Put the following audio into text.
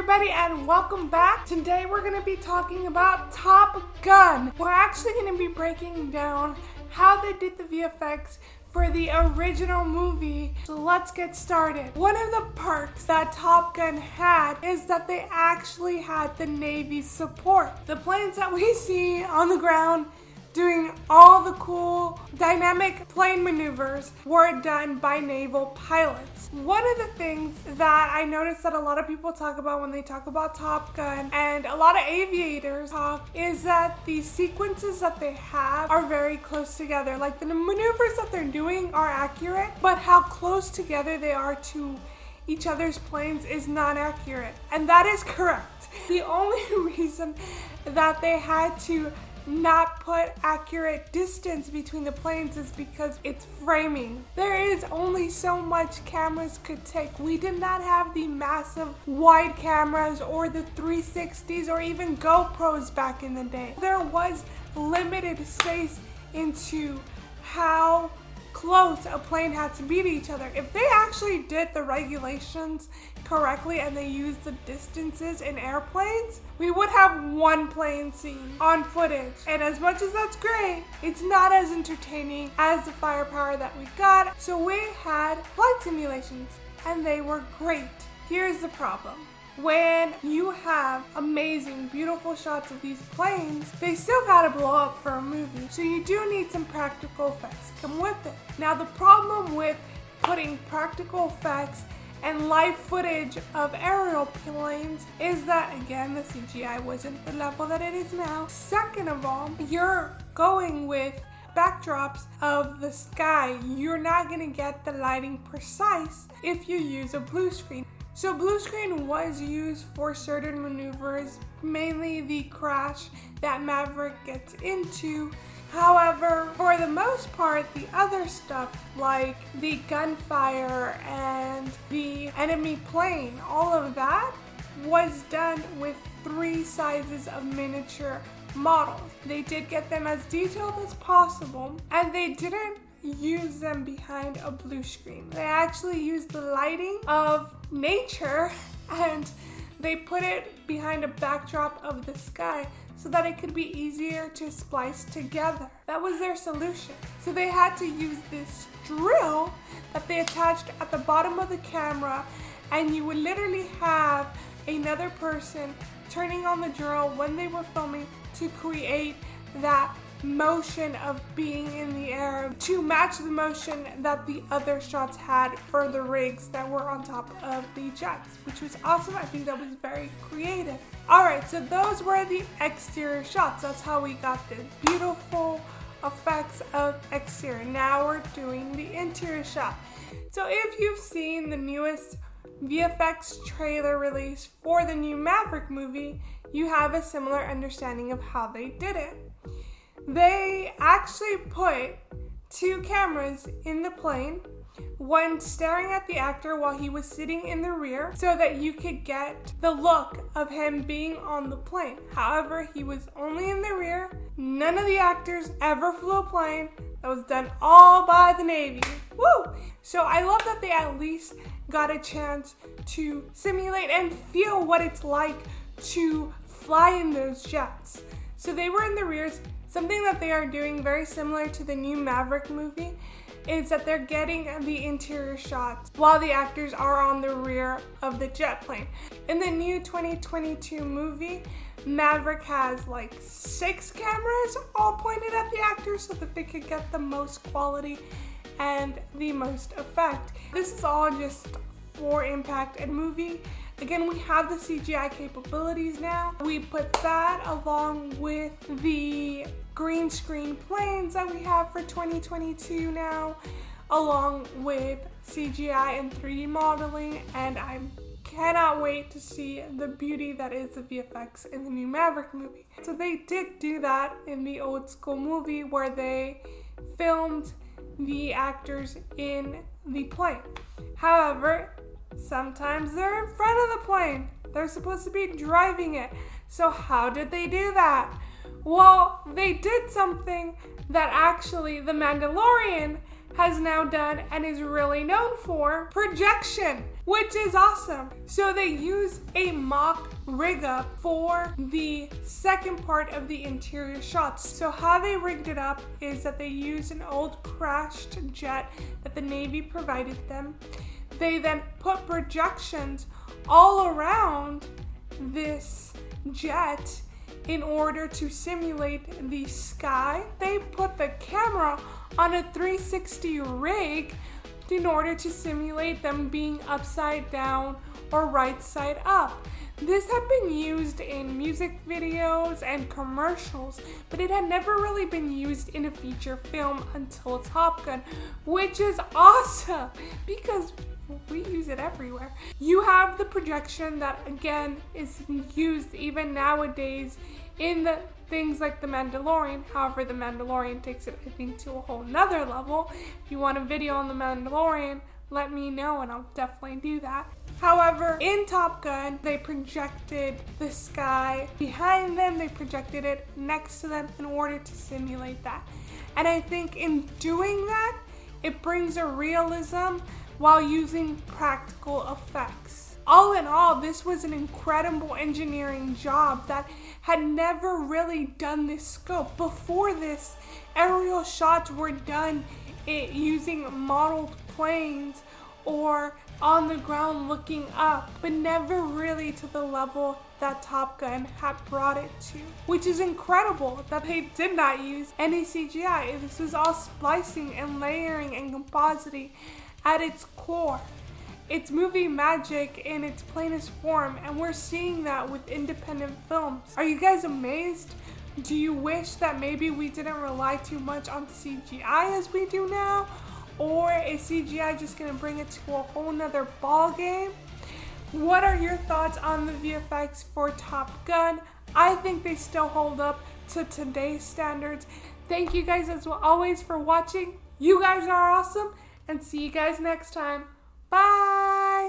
everybody, and welcome back. Today, we're going to be talking about Top Gun. We're actually going to be breaking down how they did the VFX for the original movie. So let's get started. One of the perks that Top Gun had is that they actually had the Navy support. The planes that we see on the ground doing all the cool dynamic plane maneuvers were done by naval pilots. One of the things that I noticed that a lot of people talk about when they talk about Top Gun and a lot of aviators talk is that the sequences that they have are very close together. Like the maneuvers that they're doing are accurate, but how close together they are to each other's planes is not accurate. And that is correct. The only reason that they had to not put accurate distance between the planes is because it's framing. There is only so much cameras could take. We did not have the massive wide cameras or the 360s or even GoPros back in the day. There was limited space into how close a plane had to be to each other. If they actually did the regulations correctly and they used the distances in airplanes, we would have one plane scene on footage. And as much as that's great, it's not as entertaining as the firepower that we got. So we had flight simulations and they were great. Here's the problem when you have amazing, beautiful shots of these planes, they still gotta blow up for a movie. So you do need some practical effects come with it. Now, the problem with putting practical effects and live footage of aerial planes is that, again, the CGI wasn't the level that it is now. Second of all, you're going with backdrops of the sky. You're not gonna get the lighting precise if you use a blue screen. So blue screen was used for certain maneuvers, mainly the crash that Maverick gets into. However, for the most part, the other stuff like the gunfire and the enemy plane, all of that was done with three sizes of miniature models. They did get them as detailed as possible and they didn't use them behind a blue screen. They actually use the lighting of nature and they put it behind a backdrop of the sky so that it could be easier to splice together. That was their solution. So they had to use this drill that they attached at the bottom of the camera and you would literally have another person turning on the drill when they were filming to create that motion of being in the air to match the motion that the other shots had for the rigs that were on top of the jets, which was awesome. I think that was very creative. All right, so those were the exterior shots. That's how we got the beautiful effects of exterior. Now we're doing the interior shot. So if you've seen the newest VFX trailer release for the new Maverick movie, you have a similar understanding of how they did it. They actually put two cameras in the plane, one staring at the actor while he was sitting in the rear, so that you could get the look of him being on the plane. However, he was only in the rear. None of the actors ever flew a plane. That was done all by the Navy. Woo! So I love that they at least got a chance to simulate and feel what it's like to fly in those jets. So they were in the rears. Something that they are doing very similar to the new Maverick movie is that they're getting the interior shots while the actors are on the rear of the jet plane. In the new 2022 movie, Maverick has like six cameras all pointed at the actors so that they could get the most quality and the most effect. This is all just for impact and movie. Again, we have the CGI capabilities now. We put that along with the green screen planes that we have for 2022 now, along with CGI and 3D modeling, and I cannot wait to see the beauty that is the VFX in the new Maverick movie. So they did do that in the old school movie where they filmed the actors in the plane. However, sometimes they're in front of the plane. They're supposed to be driving it. So how did they do that? Well, they did something that actually The Mandalorian has now done and is really known for projection. which is awesome. So they use a mock rig up for the second part of the interior shots. So how they rigged it up is that they used an old crashed jet that the Navy provided them. They then put projections all around this jet in order to simulate the sky. They put the camera on a 360 rig in order to simulate them being upside down or right side up. This had been used in music videos and commercials, but it had never really been used in a feature film until Top Gun, which is awesome because we use it everywhere. You have the projection that again is used even nowadays in the things like The Mandalorian. However, The Mandalorian takes it, I think, to a whole nother level. If you want a video on The Mandalorian, let me know and I'll definitely do that. However, in Top Gun, they projected the sky behind them, they projected it next to them in order to simulate that. And I think in doing that, it brings a realism while using practical effects. All in all, this was an incredible engineering job that had never really done this scope. Before this, aerial shots were done using modeled planes or on the ground looking up, but never really to the level that Top Gun had brought it to. Which is incredible that they did not use any CGI. This was all splicing and layering and compositing at its core. It's movie magic in its plainest form, and we're seeing that with independent films. Are you guys amazed? Do you wish that maybe we didn't rely too much on CGI as we do now? Or is CGI just gonna bring it to a whole nother ball game? What are your thoughts on the VFX for Top Gun? I think they still hold up to today's standards. Thank you guys as always for watching. You guys are awesome and see you guys next time. Bye!